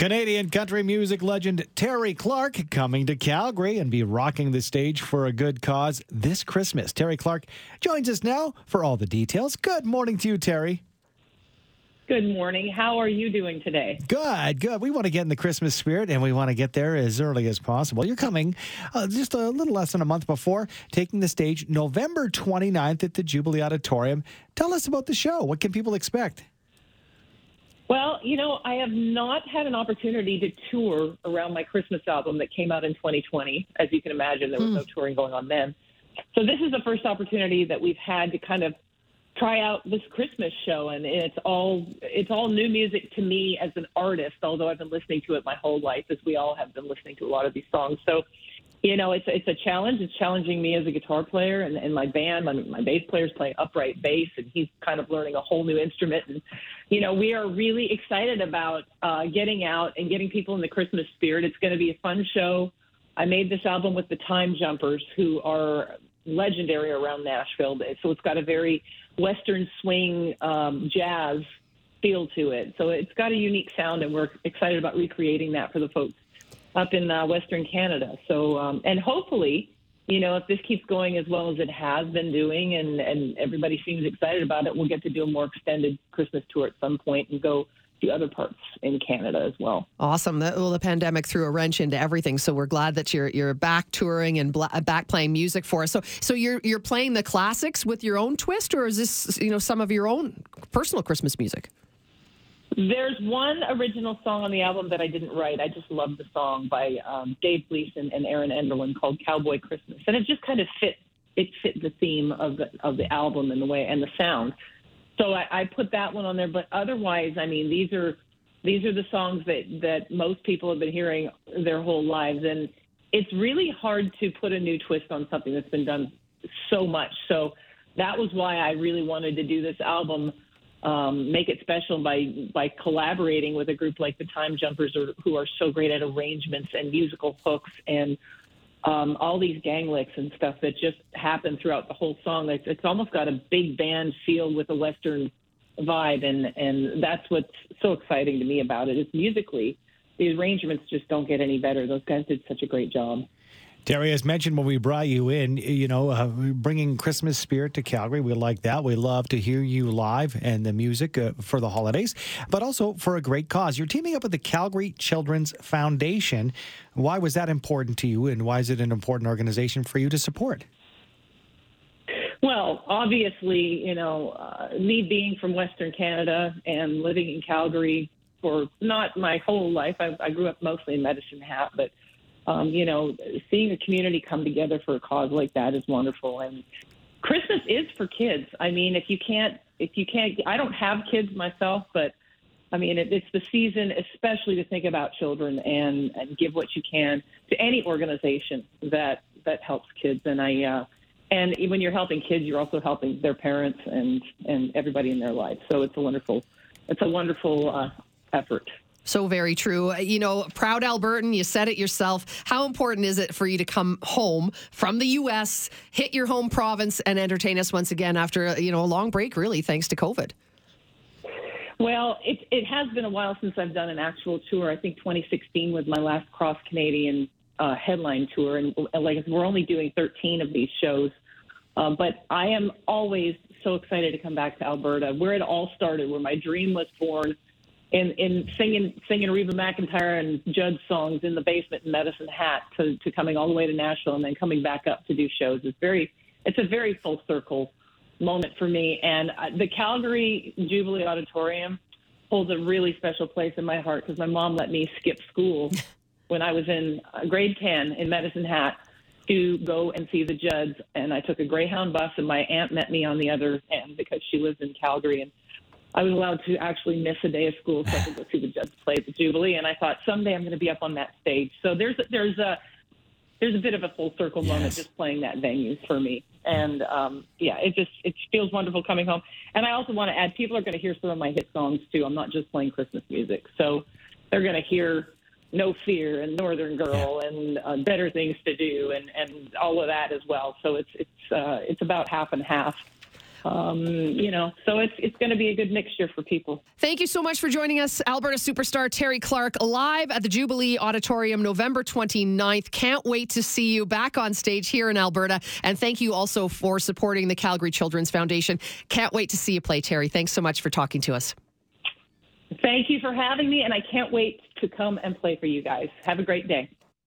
Canadian country music legend Terri Clark coming to Calgary and be rocking the stage for a good cause this Christmas. Terri Clark joins us now for all the details. Good morning to you, Terri. Good morning. How are you doing today? Good, good. We want to get in the Christmas spirit and we want to get there as early as possible. You're coming uh, just a little less than a month before, taking the stage November 29th at the Jubilee Auditorium. Tell us about the show. What can people expect? Well, you know, I have not had an opportunity to tour around my Christmas album that came out in 2020. As you can imagine, there was mm. no touring going on then. So this is the first opportunity that we've had to kind of try out this Christmas show, and it's all it's all new music to me as an artist. Although I've been listening to it my whole life, as we all have been listening to a lot of these songs. So you know, it's it's a challenge. It's challenging me as a guitar player, and, and my band, my, my bass player's playing upright bass, and he's kind of learning a whole new instrument. And you know, we are really excited about uh, getting out and getting people in the Christmas spirit. It's going to be a fun show. I made this album with the Time Jumpers, who are legendary around Nashville. So it's got a very Western swing um, jazz feel to it. So it's got a unique sound, and we're excited about recreating that for the folks up in uh, Western Canada. So, um, and hopefully, you know, if this keeps going as well as it has been doing, and and everybody seems excited about it, we'll get to do a more extended Christmas tour at some point and go to other parts in Canada as well. Awesome. The, well, the pandemic threw a wrench into everything, so we're glad that you're you're back touring and back playing music for us. So, so you're you're playing the classics with your own twist, or is this you know some of your own personal Christmas music? There's one original song on the album that I didn't write. I just love the song by um, Dave Gleason and Aaron Enderlin called "Cowboy Christmas," and it just kind of fit. It fit the theme of the of the album and the way and the sound. So I, I put that one on there. But otherwise, I mean, these are these are the songs that that most people have been hearing their whole lives, and it's really hard to put a new twist on something that's been done so much. So that was why I really wanted to do this album um, make it special by by collaborating with a group like the Time Jumpers, or, who are so great at arrangements and musical hooks and um, all these gang licks and stuff that just happen throughout the whole song. It's, it's almost got a big band feel with a western vibe, and and that's what's so exciting to me about it. Is musically, the arrangements just don't get any better. Those guys did such a great job. Terri, as mentioned when we brought you in, you know, uh, bringing Christmas spirit to Calgary. We like that. We love to hear you live and the music uh, for the holidays, but also for a great cause. You're teaming up with the Calgary Children's Foundation. Why was that important to you, and why is it an important organization for you to support? Well, obviously, you know, uh, me being from Western Canada and living in Calgary for not my whole life, I, I grew up mostly in Medicine Hat, but um, you know, seeing a community come together for a cause like that is wonderful. And Christmas is for kids. I mean, if you can't, if you can't, I don't have kids myself, but I mean, it, it's the season, especially to think about children and, and give what you can to any organization that that helps kids. And I, uh, and when you're helping kids, you're also helping their parents and and everybody in their life. So it's a wonderful, it's a wonderful uh, effort. So very true. You know, proud Albertan, you said it yourself. How important is it for you to come home from the U.S., hit your home province, and entertain us once again after, you know, a long break, really, thanks to COVID? Well, it, it has been a while since I've done an actual tour. I think 2016 was my last cross Canadian uh, headline tour, and like we're only doing 13 of these shows. Um, but I am always so excited to come back to Alberta, where it all started, where my dream was born in in singing singing Reba McEntire and Judd songs in the basement in Medicine Hat to, to coming all the way to Nashville and then coming back up to do shows. It's very it's a very full circle moment for me. And uh, the Calgary Jubilee Auditorium holds a really special place in my heart because my mom let me skip school when I was in uh, grade 10 in Medicine Hat to go and see the Judds. And I took a Greyhound bus, and my aunt met me on the other end because she lives in Calgary. And I was allowed to actually miss a day of school so I could go see the Judds play at the Jubilee, and I thought someday I'm going to be up on that stage. So there's there's a there's a bit of a full circle yes. moment just playing that venue for me, and um, yeah, it just it feels wonderful coming home. And I also want to add, people are going to hear some of my hit songs too. I'm not just playing Christmas music, so they're going to hear no Fear and Northern Girl and uh, Better Things to Do and, and all of that as well. So it's it's uh, it's about half and half Um, you know, so it's it's going to be a good mixture for people. Thank you so much for joining us, Alberta superstar Terri Clark, live at the Jubilee Auditorium November 29th. Can't wait to see you back on stage here in Alberta. And thank you also for supporting the Calgary Children's Foundation. Can't wait to see you play, Terri. Thanks so much for talking to us. Thank you for having me, and I can't wait to come and play for you guys. Have a great day.